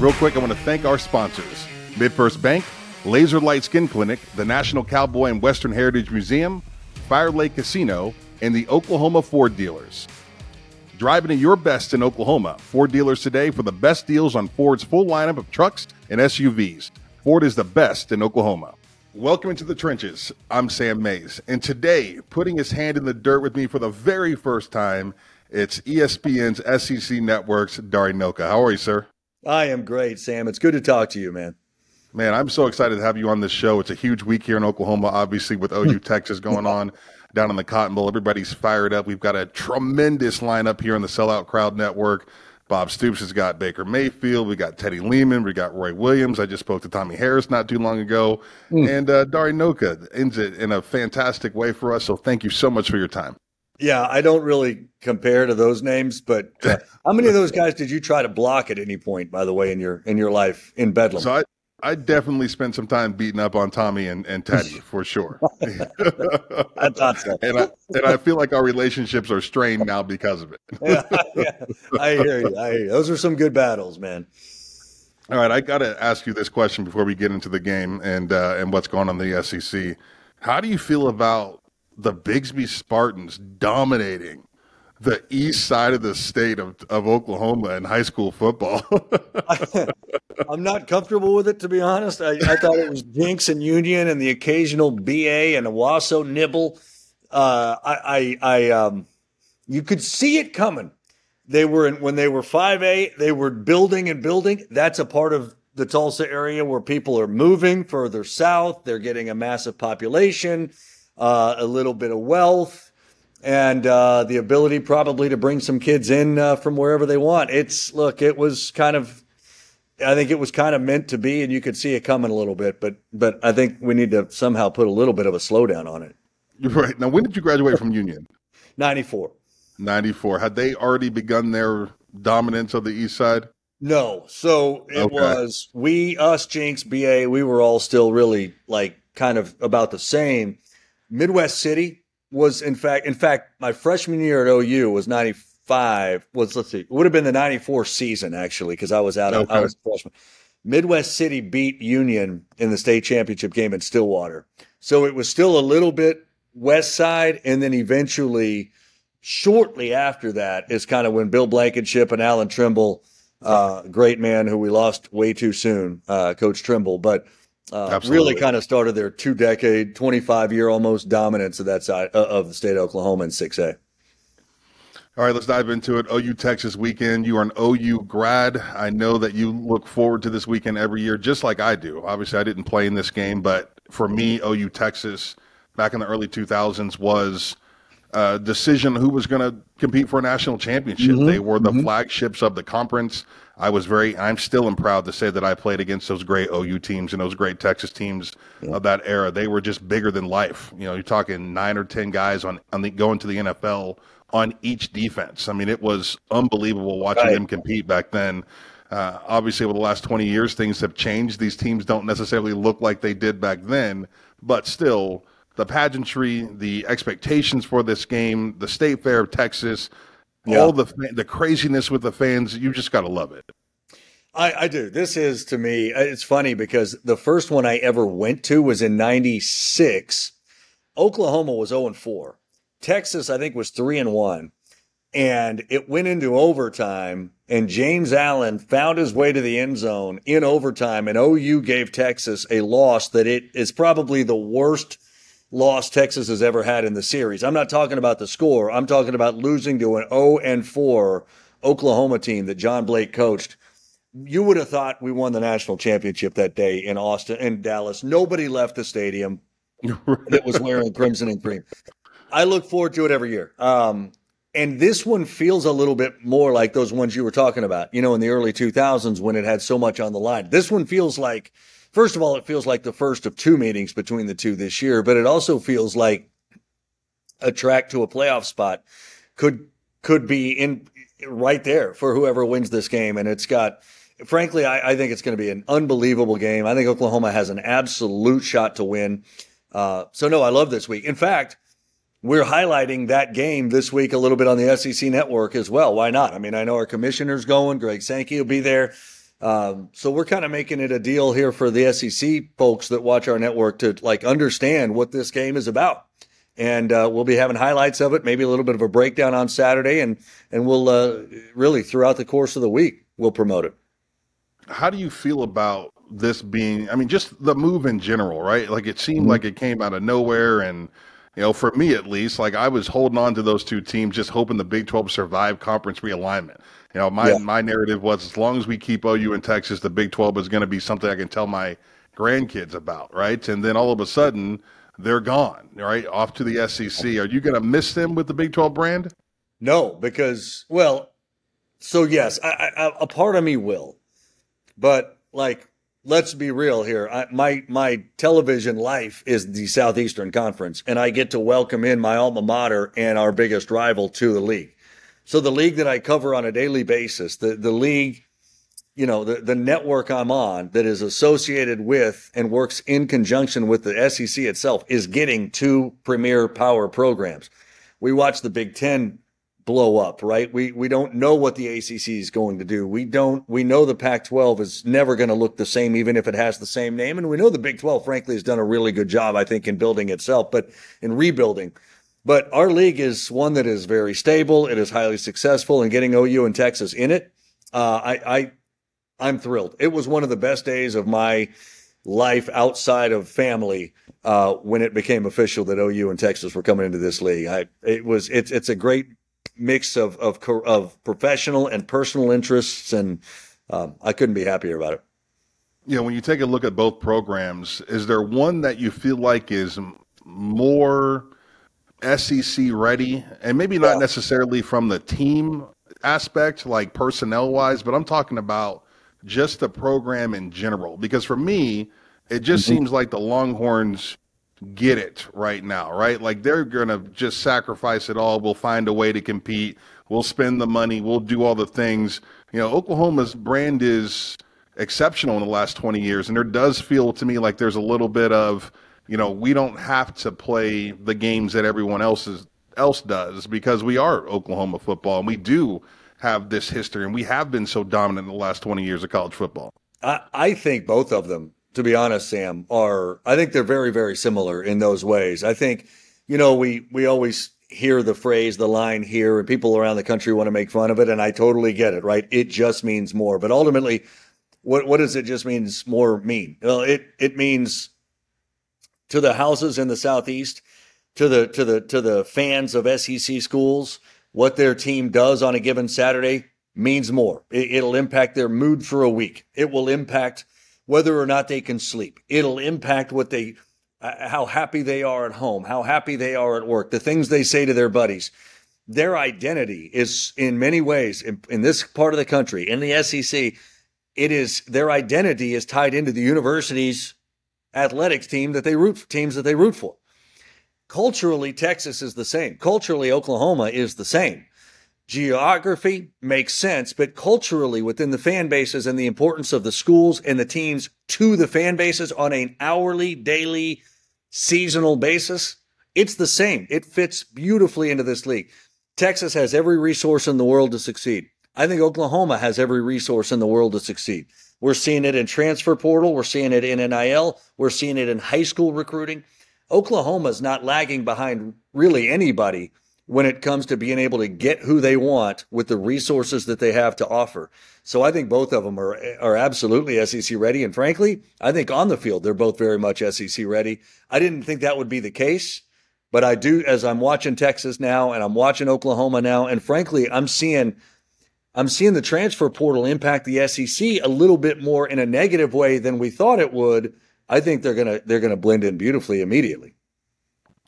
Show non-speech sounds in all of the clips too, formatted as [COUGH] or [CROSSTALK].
Real quick, I want to thank our sponsors MidFirst Bank, Laser Light Skin Clinic, the National Cowboy and Western Heritage Museum, Fire Lake Casino, and the Oklahoma Ford dealers. Driving at your best in Oklahoma. Ford dealers today for the best deals on Ford's full lineup of trucks and SUVs. Ford is the best in Oklahoma. Welcome into the trenches. I'm Sam Mays. And today, putting his hand in the dirt with me for the very first time, it's ESPN's SEC Network's Dari Nowkhah. How are you, sir? I am great, Sam. It's good to talk to you, man. Man, I'm so excited to have you on this show. It's a huge week here in Oklahoma, obviously, with OU [LAUGHS] Texas going on down in the Cotton Bowl. Everybody's fired up. We've got a tremendous lineup here on the Sellout Crowd Network. Bob Stoops has got Baker Mayfield. We got Teddy Lehman. We got Roy Williams. I just spoke to Tommy Harris not too long ago. And uh, Dari Nowkhah ends it in a fantastic way for us. So thank you so much for your time. Yeah, I don't really compare to those names, but uh, how many of those guys did you try to block at any point, by the way, in your in your life in Bedlam? So I, I definitely spent some time beating up on Tommy and, and Teddy [LAUGHS] for sure. I thought so. and I and I feel like our relationships are strained now because of it. [LAUGHS] yeah, yeah, I hear you. I hear you. Those are some good battles, man. All right, I got to ask you this question before we get into the game and uh, and what's going on in the SEC. How do you feel about the Bixby Spartans dominating the east side of the state of, of Oklahoma in high school football? [LAUGHS] I'm not comfortable with it, to be honest. I, I thought it was Jenks and Union and the occasional BA and a Owasso nibble. Uh, I, I, I, um, you could see it coming. They were in, when they were five A, they were building and building. That's a part of the Tulsa area where people are moving further south. They're getting a massive population, uh, a little bit of wealth, and uh, the ability probably to bring some kids in uh, from wherever they want. It's look, it was kind of I think it was kind of meant to be, and you could see it coming a little bit. But but I think we need to somehow put a little bit of a slowdown on it. [LAUGHS] You're right. Now, when did you graduate from Union? Ninety four. 94. Had they already begun their dominance of the east side? No, so it Okay. was we, us, Jenks, BA. We were all still really like kind of about the same. Midwest City was in fact, in fact, my freshman year at OU was ninety five. Was let's see, it would have been the ninety four season actually because I was out. Of, I was a freshman. Midwest City beat Union in the state championship game in Stillwater, so it was still a little bit west side, and then eventually, shortly after that, is kind of when Bill Blankenship and Allan Trimble uh, great man who we lost way too soon, uh, Coach Trimble, but uh, really kind of started their two decade, 25 year almost dominance of that side uh, of the state of Oklahoma in 6A. All right, let's dive into it. OU Texas weekend. You are an OU grad. I know that you look forward to this weekend every year, just like I do. Obviously, I didn't play in this game, but for me, OU Texas back in the early 2000s was a decision who was going to compete for a national championship. They were the flagships of the conference. I was very, I'm still am proud to say that I played against those great OU teams and those great Texas teams of that era. They were just bigger than life. You know, you're talking nine or 10 guys on, on the, going to the NFL on each defense. I mean, it was unbelievable watching Right. them compete back then. Uh, obviously, over the last 20 years, things have changed. These teams don't necessarily look like they did back then, but still, the pageantry, the expectations for this game, the State Fair of Texas, Yeah. all the the craziness with the fans, you just got to love it. I, I do. This is to me, it's funny because the first one I ever went to was in 96. Oklahoma was 0 and 4. Texas, I think, was 3 and 1. And it went into overtime, and James Allen found his way to the end zone in overtime, and OU gave Texas a loss that it is probably the worst loss Texas has ever had in the series. I'm not talking about the score. I'm talking about losing to an 0 and 4 Oklahoma team that John Blake coached you would have thought we won the national championship that day in Austin in Dallas. Nobody left the stadium [LAUGHS] that was wearing crimson and cream. I look forward to it every year. Um, and this one feels a little bit more like those ones you were talking about, you know, in the early 2000s when it had so much on the line. This one feels like, first of all, it feels like the first of two meetings between the two this year, but it also feels like a track to a playoff spot could could be in right there for whoever wins this game. And it's got, frankly, I, I think it's going to be an unbelievable game. I think Oklahoma has an absolute shot to win. Uh, so no, I love this week. In fact, we're highlighting that game this week a little bit on the SEC network as well. Why not? I mean, I know our commissioner's going. Greg Sankey will be there. Um, so we're kind of making it a deal here for the SEC folks that watch our network to like understand what this game is about. And uh, we'll be having highlights of it, maybe a little bit of a breakdown on Saturday, and and we'll uh, really throughout the course of the week we'll promote it. How do you feel about this being? I mean, just the move in general, right? Like it seemed mm-hmm. like it came out of nowhere, and you know, for me at least, like I was holding on to those two teams, just hoping the Big Twelve survive conference realignment. You know, my yeah. my narrative was as long as we keep OU in Texas, the Big Twelve is going to be something I can tell my grandkids about, right? And then all of a sudden, they're gone, right? Off to the SEC. Are you going to miss them with the Big Twelve brand? No, because well, so yes, I, I, a part of me will, but like let's be real here. I, my my television life is the Southeastern Conference, and I get to welcome in my alma mater and our biggest rival to the league. So the league that I cover on a daily basis, the, the league, you know, the, the network I'm on that is associated with and works in conjunction with the SEC itself is getting two premier power programs. We watch the Big Ten blow up, right? We we don't know what the ACC is going to do. We don't we know the Pac-12 is never going to look the same even if it has the same name and we know the Big 12 frankly has done a really good job I think in building itself, but in rebuilding. But our league is one that is very stable. It is highly successful, and getting OU and Texas in it, uh, I, I, I'm thrilled. It was one of the best days of my life outside of family uh, when it became official that OU and Texas were coming into this league. I, it was it's it's a great mix of of of professional and personal interests, and um, I couldn't be happier about it. You know, when you take a look at both programs, is there one that you feel like is more SEC ready, and maybe not yeah. necessarily from the team aspect, like personnel wise, but I'm talking about just the program in general. Because for me, it just mm-hmm. seems like the Longhorns get it right now, right? Like they're going to just sacrifice it all. We'll find a way to compete. We'll spend the money. We'll do all the things. You know, Oklahoma's brand is exceptional in the last 20 years. And there does feel to me like there's a little bit of, you know, we don't have to play the games that everyone else is, else does because we are Oklahoma football and we do have this history and we have been so dominant in the last 20 years of college football. I, I think both of them, to be honest, Sam, are, I think they're very, very similar in those ways. I think, you know, we, we always hear the phrase, the line here, and people around the country want to make fun of it. And I totally get it, right? It just means more. But ultimately, what, what does it just means more mean? Well, it, it means to the houses in the southeast, to the to the to the fans of SEC schools, what their team does on a given Saturday means more. It, will impact their mood for a week. It will impact whether or not they can sleep. It'll impact what they uh, how happy they are at home, how happy they are at work, the things they say to their buddies. Their identity is in many ways in, in this part of the country, in the SEC, it is their identity is tied into the university's athletics team that they root teams that they root for. Culturally, Texas is the same. Culturally, Oklahoma is the same. Geography makes sense, but culturally, within the fan bases and the importance of the schools and the teams to the fan bases on an hourly, daily, seasonal basis, it's the same. It fits beautifully into this league. Texas has every resource in the world to succeed. I think Oklahoma has every resource in the world to succeed. We're seeing it in transfer portal. We're seeing it in NIL. We're seeing it in high school recruiting. Oklahoma's not lagging behind really anybody when it comes to being able to get who they want with the resources that they have to offer. So I think both of them are are absolutely SEC ready. And frankly, I think on the field they're both very much SEC ready. I didn't think that would be the case, but I do as I'm watching Texas now and I'm watching Oklahoma now, and frankly, I'm seeing I'm seeing the transfer portal impact the SEC a little bit more in a negative way than we thought it would. I think they're gonna they're gonna blend in beautifully immediately.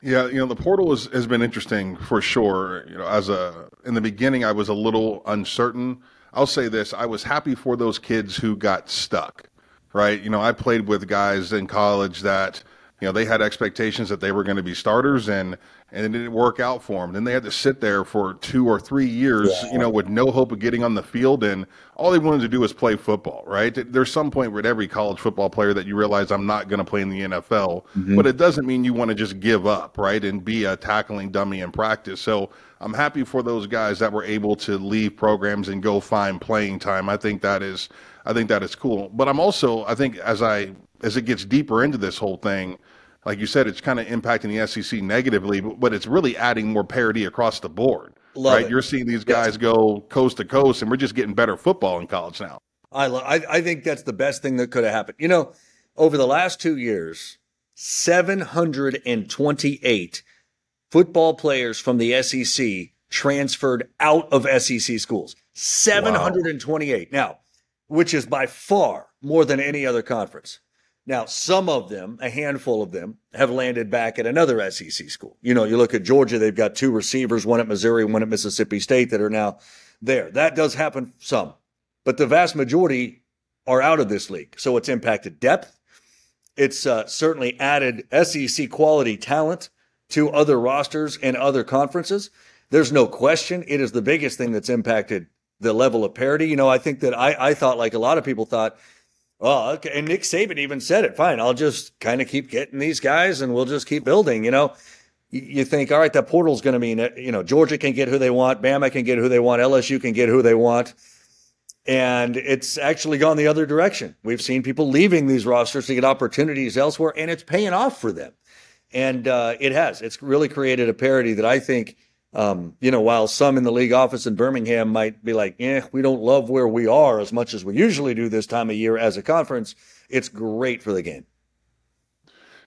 Yeah, you know the portal is, has been interesting for sure. You know, as a in the beginning, I was a little uncertain. I'll say this: I was happy for those kids who got stuck. Right, you know, I played with guys in college that you know, they had expectations that they were going to be starters and, and it didn't work out for them. Then they had to sit there for two or three years, yeah. you know, with no hope of getting on the field. And all they wanted to do was play football, right? There's some point with every college football player that you realize I'm not going to play in the NFL, mm-hmm. but it doesn't mean you want to just give up, right? And be a tackling dummy in practice. So I'm happy for those guys that were able to leave programs and go find playing time. I think that is, I think that is cool. But I'm also, I think as I, as it gets deeper into this whole thing, like you said, it's kind of impacting the SEC negatively, but it's really adding more parity across the board. Love right? It. You're seeing these guys yes. go coast to coast, and we're just getting better football in college now. I, lo- I, I think that's the best thing that could have happened. You know, over the last two years, 728 football players from the SEC transferred out of SEC schools. 728. Wow. Now, which is by far more than any other conference. Now, some of them, a handful of them, have landed back at another SEC school. You know, you look at Georgia, they've got two receivers, one at Missouri, one at Mississippi State that are now there. That does happen some, but the vast majority are out of this league. So it's impacted depth. It's uh, certainly added SEC quality talent to other rosters and other conferences. There's no question it is the biggest thing that's impacted the level of parity. You know, I think that I, I thought, like a lot of people thought, Oh, okay. And Nick Saban even said it. Fine, I'll just kind of keep getting these guys, and we'll just keep building. You know, you think, all right, that portal's going to mean that you know Georgia can get who they want, Bama can get who they want, LSU can get who they want, and it's actually gone the other direction. We've seen people leaving these rosters to get opportunities elsewhere, and it's paying off for them. And uh, it has. It's really created a parity that I think um, you know, while some in the league office in Birmingham might be like, "Yeah, we don't love where we are as much as we usually do this time of year as a conference," it's great for the game.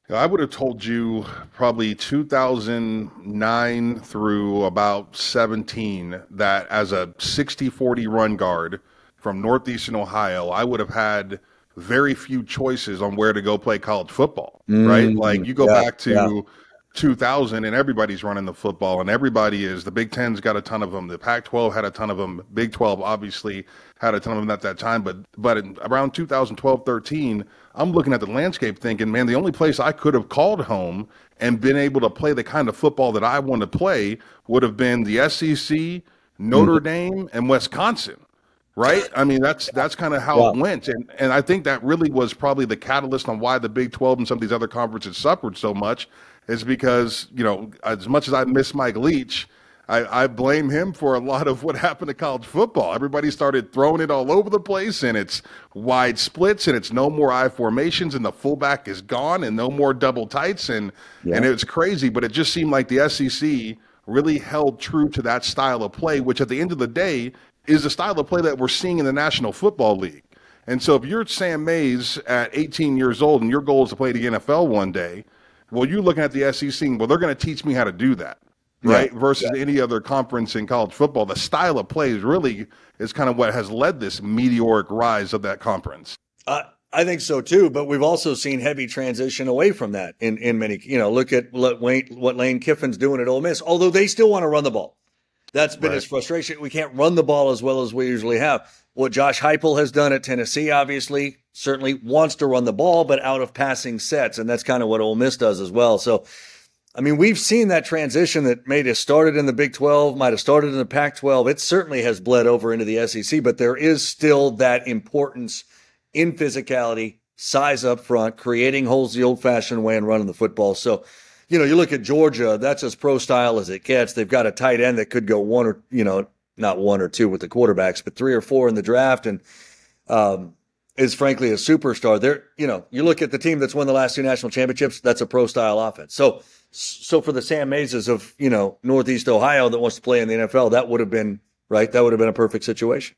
I would have told you probably 2009 through about 17 that as a 60 40 run guard from Northeastern Ohio, I would have had very few choices on where to go play college football, mm, right? Like you go yeah, back to. Yeah 2000 and everybody's running the football and everybody is the big 10's got a ton of them the pac 12 had a ton of them big 12 obviously had a ton of them at that time but but in, around 2012 13 i'm looking at the landscape thinking man the only place i could have called home and been able to play the kind of football that i want to play would have been the sec notre mm-hmm. dame and wisconsin right? I mean, that's that's kind of how yeah. it went, and and I think that really was probably the catalyst on why the Big Twelve and some of these other conferences suffered so much is because you know as much as I miss Mike Leach, I, I, blame him for a lot of what happened to college football. Everybody started throwing it all over the place, and it's wide splits, and it's no more I formations, and the fullback is gone, and no more double tights, and yeah. and it's crazy. But it just seemed like the SEC really held true to that style of play, which at the end of the day is the style of play that we're seeing in the National Football League. And so, if you're Sam Mays at 18 years old and your goal is to play the NFL one day, well, you're looking at the SEC. Well, they're going to teach me how to do that, right? Yeah. Versus yeah. any other conference in college football, the style of play is really is kind of what has led this meteoric rise of that conference. Uh, I think so too, but we've also seen heavy transition away from that in in many. You know, look at what Wayne, what Lane Kiffin's doing at Ole Miss. Although they still want to run the ball, that's been right. his frustration. We can't run the ball as well as we usually have. What Josh Heupel has done at Tennessee, obviously, certainly wants to run the ball, but out of passing sets, and that's kind of what Ole Miss does as well. So, I mean, we've seen that transition that may have started in the Big 12, might have started in the Pac 12. It certainly has bled over into the SEC, but there is still that importance in physicality, size up front, creating holes the old fashioned way and running the football. So, you know, you look at Georgia, that's as pro style as it gets. They've got a tight end that could go one or, you know, not one or two with the quarterbacks, but three or four in the draft, and um, is frankly a superstar. There, you know, you look at the team that's won the last two national championships. That's a pro style offense. So, so for the Sam Mayses of you know Northeast Ohio that wants to play in the NFL, that would have been right. That would have been a perfect situation.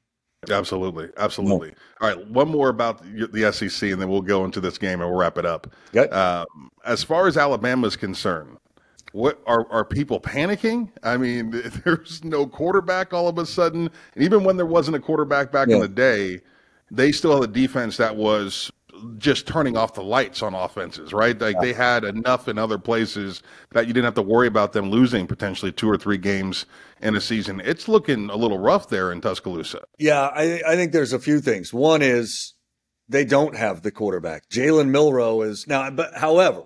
Absolutely, absolutely. All right, one more about the SEC, and then we'll go into this game and we'll wrap it up. Okay. Uh, as far as Alabama is concerned, what are are people panicking? I mean, [LAUGHS] there's no quarterback all of a sudden. And even when there wasn't a quarterback back yeah. in the day, they still had a defense that was just turning off the lights on offenses, right? Like yeah. they had enough in other places that you didn't have to worry about them losing potentially two or three games in a season. It's looking a little rough there in Tuscaloosa. Yeah, I, I think there's a few things. One is they don't have the quarterback. Jalen Milroe is now, but however,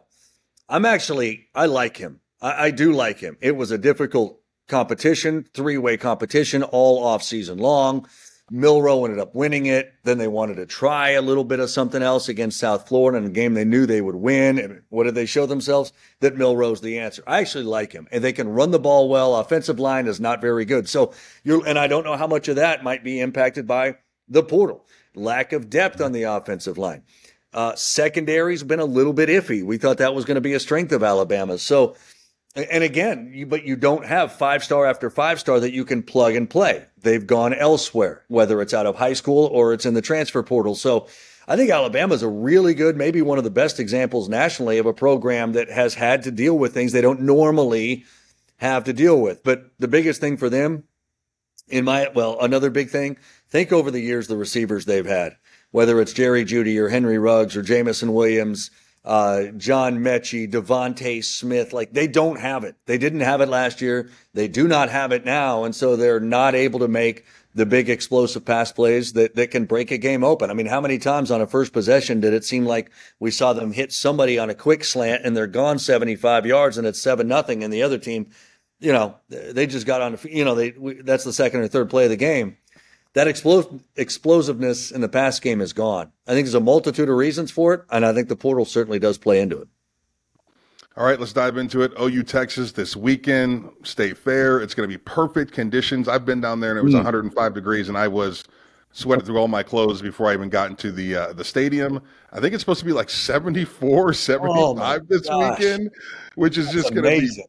I'm actually, I like him. I, I do like him. It was a difficult competition, three way competition all off season long. Milroe ended up winning it. Then they wanted to try a little bit of something else against South Florida in a game they knew they would win. And what did they show themselves? That Milroe's the answer. I actually like him. And they can run the ball well. Offensive line is not very good. So you're, and I don't know how much of that might be impacted by the portal, lack of depth on the offensive line. Uh, secondary's been a little bit iffy. We thought that was going to be a strength of Alabama. So and again, you, but you don't have five star after five star that you can plug and play. They've gone elsewhere, whether it's out of high school or it's in the transfer portal. So I think Alabama is a really good, maybe one of the best examples nationally of a program that has had to deal with things they don't normally have to deal with. But the biggest thing for them, in my, well, another big thing, think over the years the receivers they've had, whether it's Jerry Jeudy or Henry Ruggs or Jameson Williams uh, John Metchie, DeVonta Smith. Like they don't have it. They didn't have it last year. They do not have it now. And so they're not able to make the big explosive pass plays that, that can break a game open. I mean, how many times on a first possession did it seem like we saw them hit somebody on a quick slant and they're gone 75 yards and it's seven nothing and the other team, you know, they just got on, you know, they, that's the second or third play of the game that explos- explosiveness in the pass game is gone. I think there's a multitude of reasons for it, and I think the portal certainly does play into it. All right, let's dive into it. OU Texas this weekend, State Fair. It's going to be perfect conditions. I've been down there and it was mm. 105 degrees, and I was sweating through all my clothes before I even got into the uh, the stadium. I think it's supposed to be like 74, 75 oh this gosh. weekend, which is That's just going to be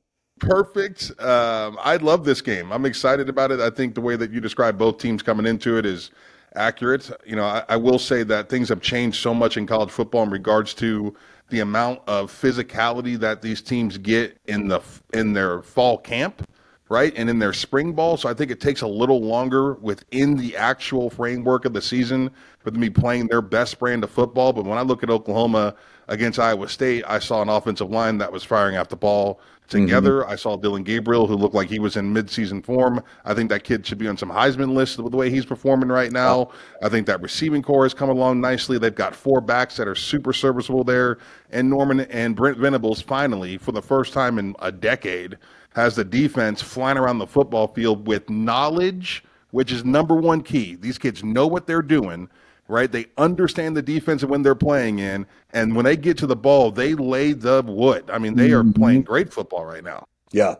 perfect. Um, I love this game. I'm excited about it. I think the way that you describe both teams coming into it is accurate. You know, I, I, will say that things have changed so much in college football in regards to the amount of physicality that these teams get in the in their fall camp, right, and in their spring ball. So I think it takes a little longer within the actual framework of the season for them to be playing their best brand of football. But when I look at Oklahoma against Iowa State, I saw an offensive line that was firing out the ball together. Mm-hmm. I saw Dillon Gabriel, who looked like he was in midseason form. I think that kid should be on some Heisman lists with the way he's performing right now. I think that receiving corps has come along nicely. They've got four backs that are super serviceable there. And Norman and Brent Venables finally, for the first time in a decade, has the defense flying around the football field with knowledge, which is number one key. These kids know what they're doing right? They understand the defense and when they're playing in, and when they get to the ball, they lay the wood. I mean, they are mm-hmm. playing great football right now. Yeah,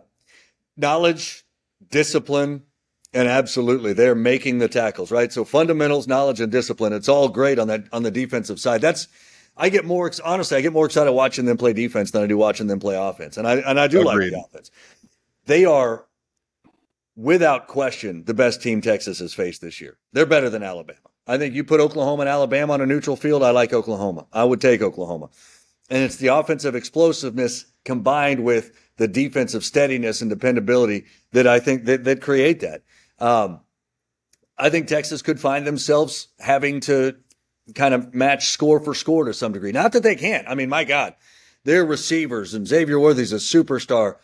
knowledge, discipline, and absolutely, they're making the tackles right. So fundamentals, knowledge, and discipline. It's all great on that on the defensive side. That's I get more honestly, I get more excited watching them play defense than I do watching them play offense, and I and I do Agreed. like the offense. They are without question the best team Texas has faced this year. They're better than Alabama. I think you put Oklahoma and Alabama on a neutral field. I like Oklahoma. I would take Oklahoma. And it's the offensive explosiveness combined with the defensive steadiness and dependability that I think that, that create that. Um, I think Texas could find themselves having to kind of match score for score to some degree. Not that they can't. I mean, my God, their receivers and Xavier Worthy's a superstar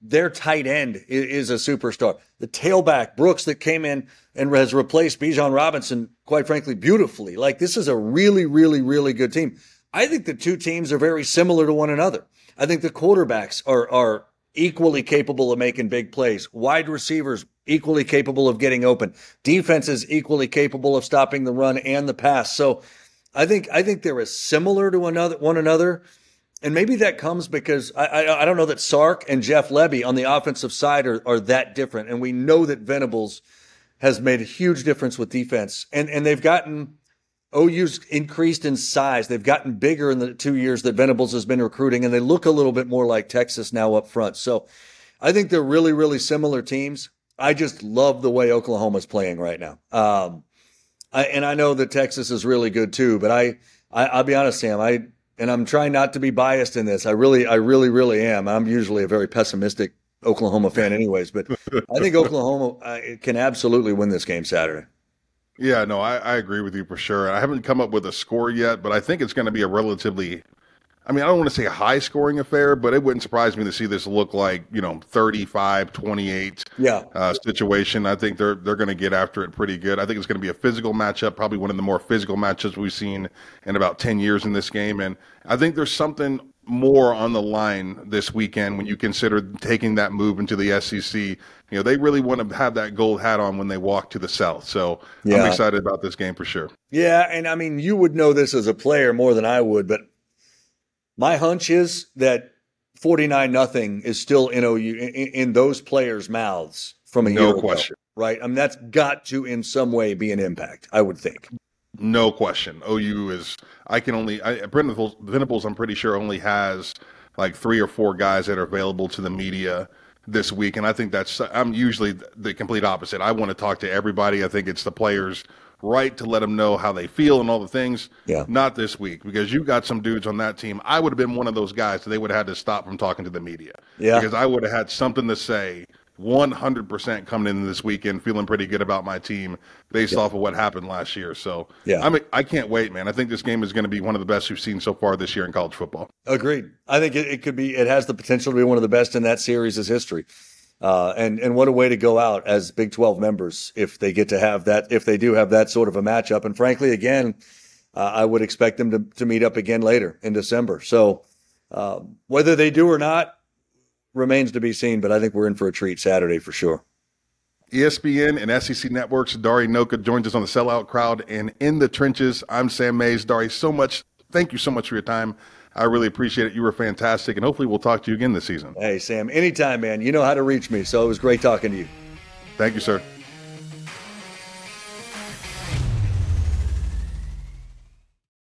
their tight end is, a superstar. The tailback Brooks that came in and has replaced Bijan Robinson, quite frankly, beautifully. Like this is a really, really, really good team. I think the two teams are very similar to one another. I think the quarterbacks are are equally capable of making big plays. Wide receivers equally capable of getting open. Defenses equally capable of stopping the run and the pass. So I think I think they're as similar to another one another and maybe that comes because I, I, I, don't know that Sark and Jeff Lebby on the offensive side are, are that different. And we know that Venables has made a huge difference with defense. And, and they've gotten OU's increased in size. They've gotten bigger in the two years that Venables has been recruiting, and they look a little bit more like Texas now up front. So I think they're really, really similar teams. I just love the way Oklahoma's playing right now. Um, I, and I know that Texas is really good too, but I, I, I'll be honest, Sam, I, and I'm trying not to be biased in this. I really, I really, really am. I'm usually a very pessimistic Oklahoma fan, anyways. But [LAUGHS] I think Oklahoma uh, can absolutely win this game Saturday. Yeah, no, I, I agree with you for sure. I haven't come up with a score yet, but I think it's going to be a relatively I mean, I don't want to say a high scoring affair, but it wouldn't surprise me to see this look like, you know, 35, 28 yeah. uh, situation. I think they're they're going to get after it pretty good. I think it's going to be a physical matchup, probably one of the more physical matchups we've seen in about 10 years in this game. And I think there's something more on the line this weekend when you consider taking that move into the SEC. You know, they really want to have that gold hat on when they walk to the South. So yeah. I'm excited about this game for sure. Yeah. And I mean, you would know this as a player more than I would, but my hunch is that 49 nothing is still in OU in, in, those players' mouths from a no year question. Ago, right? I mean, that's got to in some way be an impact, I would think. No question. OU is. I can only. I, Venables, Venables, I'm pretty sure only has like three or four guys that are available to the media this week, and I think that's. I'm usually the complete opposite. I want to talk to everybody. I think it's the players' right to let them know how they feel and all the things. Yeah. Not this week because you got some dudes on that team. I would have been one of those guys that they would have had to stop from talking to the media. Yeah. Because I would have had something to say 100% coming in this weekend feeling pretty good about my team based off of what happened last year. So yeah. I'm, I can't wait, man. I think this game is going to be one of the best we've seen so far this year in college football. Agreed. I think it, it could be, it has the potential to be one of the best in that series' history. Uh, and, and what a way to go out as Big 12 members if they get to have that, if they do have that sort of a matchup. And frankly, again, uh, I would expect them to, to meet up again later in December. So, uh, whether they do or not, remains to be seen, but I think we're in for a treat Saturday for sure. ESPN and SEC Networks, Dari Nowkhah joins us on the sellout crowd and in the trenches. I'm Sam Mays. Dari, so much. Thank you so much for your time. I really appreciate it. You were fantastic, and hopefully we'll talk to you again this season. Hey, Sam, anytime, man. You know how to reach me, so it was great talking to you. Thank you, sir.